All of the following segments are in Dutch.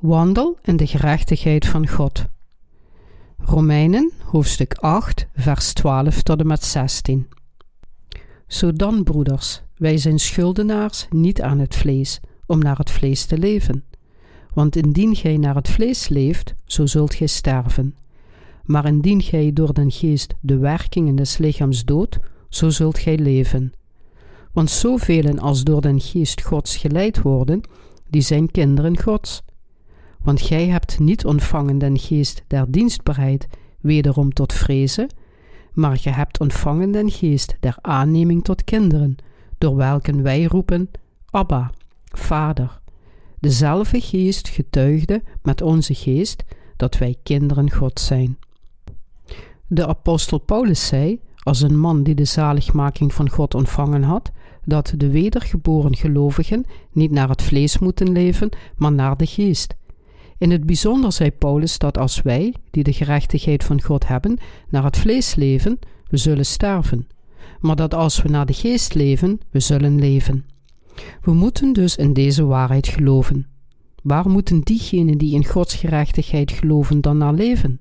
Wandel in de gerechtigheid van God. Romeinen hoofdstuk 8, vers 12 tot en met 16. Zo dan, broeders, wij zijn schuldenaars niet aan het vlees, om naar het vlees te leven. Want indien gij naar het vlees leeft, zo zult gij sterven. Maar indien gij door den geest de werkingen des lichaams doodt, zo zult gij leven. Want zoveel als door den geest Gods geleid worden, die zijn kinderen Gods. Want gij hebt niet ontvangen den geest der dienstbaarheid, wederom tot vrezen, maar ge hebt ontvangen den geest der aanneming tot kinderen, door welken wij roepen, Abba, Vader. Dezelfde geest getuigde met onze geest dat wij kinderen God zijn. De apostel Paulus zei, als een man die de zaligmaking van God ontvangen had, dat de wedergeboren gelovigen niet naar het vlees moeten leven, maar naar de geest. In het bijzonder zei Paulus dat als wij, die de gerechtigheid van God hebben, naar het vlees leven, we zullen sterven, maar dat als we naar de geest leven, we zullen leven. We moeten dus in deze waarheid geloven. Waar moeten diegenen die in Gods gerechtigheid geloven dan naar leven?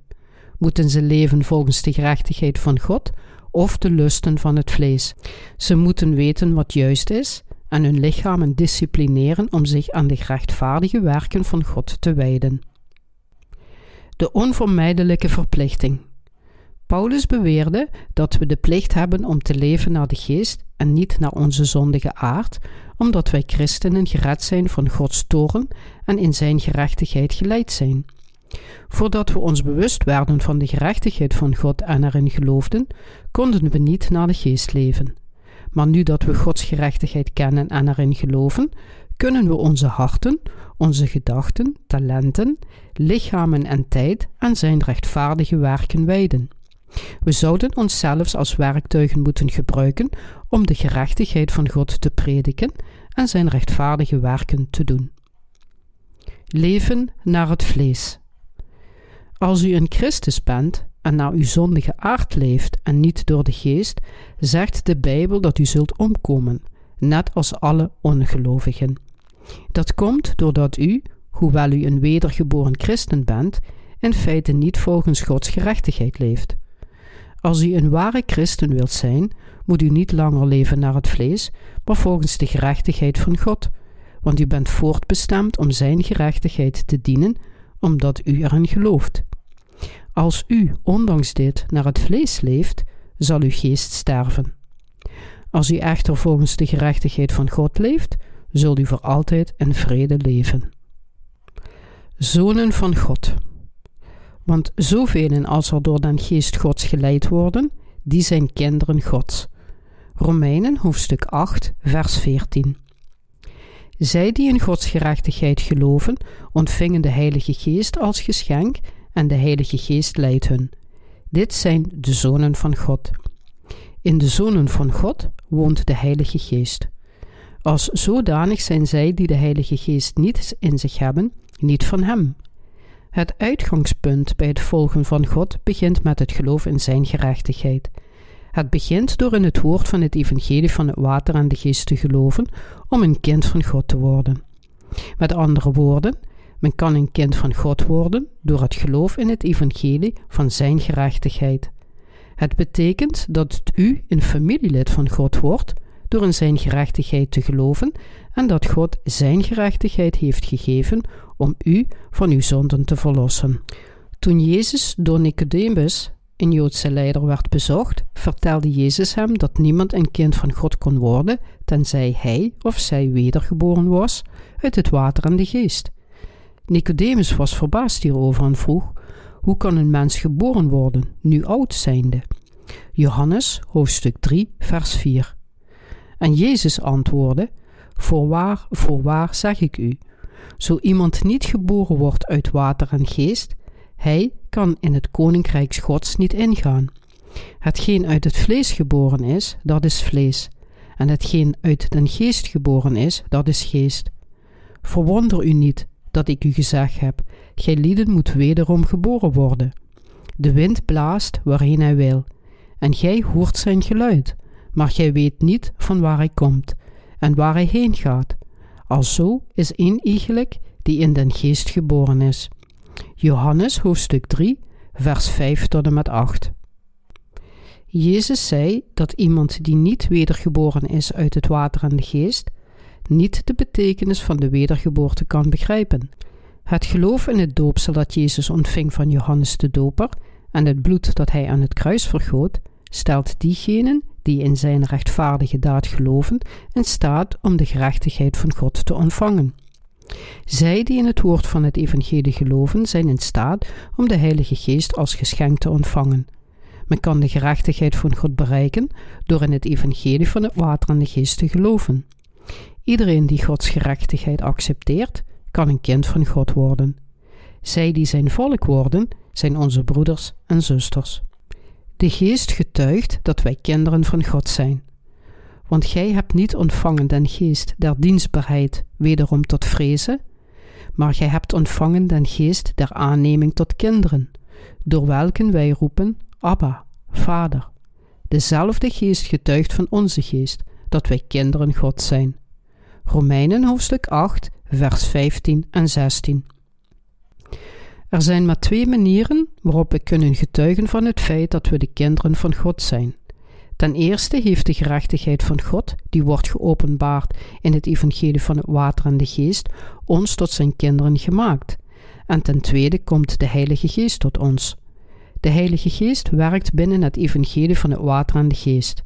Moeten ze leven volgens de gerechtigheid van God of de lusten van het vlees? Ze moeten weten wat juist is en hun lichamen disciplineren om zich aan de rechtvaardige werken van God te wijden. De onvermijdelijke verplichting. Paulus beweerde dat we de plicht hebben om te leven naar de geest en niet naar onze zondige aard, omdat wij christenen gered zijn van Gods toren en in zijn gerechtigheid geleid zijn. Voordat we ons bewust werden van de gerechtigheid van God en erin geloofden, konden we niet naar de geest leven. Maar nu dat we Gods gerechtigheid kennen en erin geloven, kunnen we onze harten, onze gedachten, talenten, lichamen en tijd aan zijn rechtvaardige werken wijden. We zouden ons zelfs als werktuigen moeten gebruiken om de gerechtigheid van God te prediken en zijn rechtvaardige werken te doen. Leven naar het vlees. Als u een Christus bent en naar uw zondige aard leeft en niet door de geest, zegt de Bijbel dat u zult omkomen, net als alle ongelovigen. Dat komt doordat u, hoewel u een wedergeboren christen bent, in feite niet volgens Gods gerechtigheid leeft. Als u een ware christen wilt zijn, moet u niet langer leven naar het vlees, maar volgens de gerechtigheid van God, want u bent voortbestemd om Zijn gerechtigheid te dienen, omdat u erin gelooft. Als u, ondanks dit, naar het vlees leeft, zal uw geest sterven. Als u echter volgens de gerechtigheid van God leeft, zult u voor altijd in vrede leven. Zonen van God. Want zoveel als er door den geest Gods geleid worden, die zijn kinderen Gods. Romeinen hoofdstuk 8, vers 14. Zij die in Gods gerechtigheid geloven, ontvingen de Heilige Geest als geschenk en de Heilige Geest leidt hun. Dit zijn de zonen van God. In de zonen van God woont de Heilige Geest. Als zodanig zijn zij die de Heilige Geest niet in zich hebben, niet van Hem. Het uitgangspunt bij het volgen van God begint met het geloof in Zijn gerechtigheid. Het begint door in het woord van het evangelie van het water en de geest te geloven om een kind van God te worden. Met andere woorden, men kan een kind van God worden door het geloof in het evangelie van Zijn gerechtigheid. Het betekent dat u een familielid van God wordt door in Zijn gerechtigheid te geloven en dat God Zijn gerechtigheid heeft gegeven om u van uw zonden te verlossen. Toen Jezus door Nicodemus, een Joodse leider, werd bezocht, vertelde Jezus hem dat niemand een kind van God kon worden tenzij hij of zij wedergeboren was uit het water en de geest. Nicodemus was verbaasd hierover en vroeg: Hoe kan een mens geboren worden, nu oud zijnde? Johannes, hoofdstuk 3, vers 4. En Jezus antwoordde: Voorwaar, voorwaar zeg ik u: zo iemand niet geboren wordt uit water en geest, hij kan in het koninkrijk Gods niet ingaan. Hetgeen uit het vlees geboren is, dat is vlees, en hetgeen uit den geest geboren is, dat is geest. Verwonder u niet dat ik u gezegd heb: gij lieden moet wederom geboren worden. De wind blaast waarheen hij wil, en gij hoort zijn geluid, maar gij weet niet van waar hij komt en waar hij heen gaat. Alzo is een eigenlijk die in den geest geboren is. Johannes hoofdstuk 3, vers 5 tot en met 8. Jezus zei dat iemand die niet wedergeboren is uit het water en de geest, niet de betekenis van de wedergeboorte kan begrijpen. Het geloof in het doopsel dat Jezus ontving van Johannes de Doper en het bloed dat hij aan het kruis vergoot, stelt diegenen die in zijn rechtvaardige daad geloven in staat om de gerechtigheid van God te ontvangen. Zij die in het woord van het evangelie geloven, zijn in staat om de Heilige Geest als geschenk te ontvangen. Men kan de gerechtigheid van God bereiken door in het evangelie van het water en de geest te geloven. Iedereen die Gods gerechtigheid accepteert, kan een kind van God worden. Zij die zijn volk worden, zijn onze broeders en zusters. De geest getuigt dat wij kinderen van God zijn. Want gij hebt niet ontvangen den geest der dienstbaarheid wederom tot vrezen, maar gij hebt ontvangen den geest der aanneming tot kinderen, door welken wij roepen, Abba, Vader. Dezelfde geest getuigt van onze geest, dat wij kinderen God zijn. Romeinen hoofdstuk 8, vers 15 en 16. Er zijn maar twee manieren waarop we kunnen getuigen van het feit dat we de kinderen van God zijn. Ten eerste heeft de gerechtigheid van God, die wordt geopenbaard in het evangelie van het water en de geest, ons tot zijn kinderen gemaakt. En ten tweede komt de Heilige Geest tot ons. De Heilige Geest werkt binnen het evangelie van het water en de geest.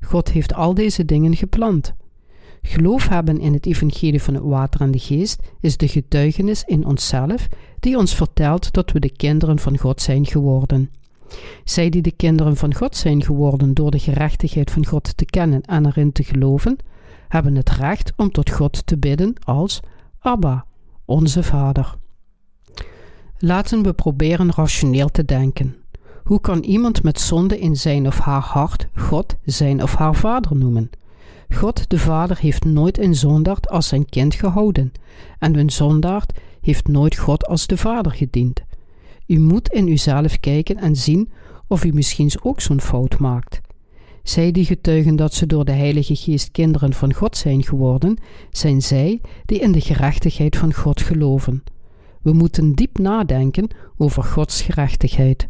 God heeft al deze dingen gepland. Geloof hebben in het evangelie van het water en de geest is de getuigenis in onszelf die ons vertelt dat we de kinderen van God zijn geworden. Zij die de kinderen van God zijn geworden door de gerechtigheid van God te kennen en erin te geloven, hebben het recht om tot God te bidden als Abba, onze Vader. Laten we proberen rationeel te denken. Hoe kan iemand met zonde in zijn of haar hart God zijn of haar vader noemen? God de Vader heeft nooit een zondaard als zijn kind gehouden, en een zondaard heeft nooit God als de Vader gediend. U moet in uzelf kijken en zien of u misschien ook zo'n fout maakt. Zij die getuigen dat ze door de Heilige Geest kinderen van God zijn geworden, zijn zij die in de gerechtigheid van God geloven. We moeten diep nadenken over Gods gerechtigheid.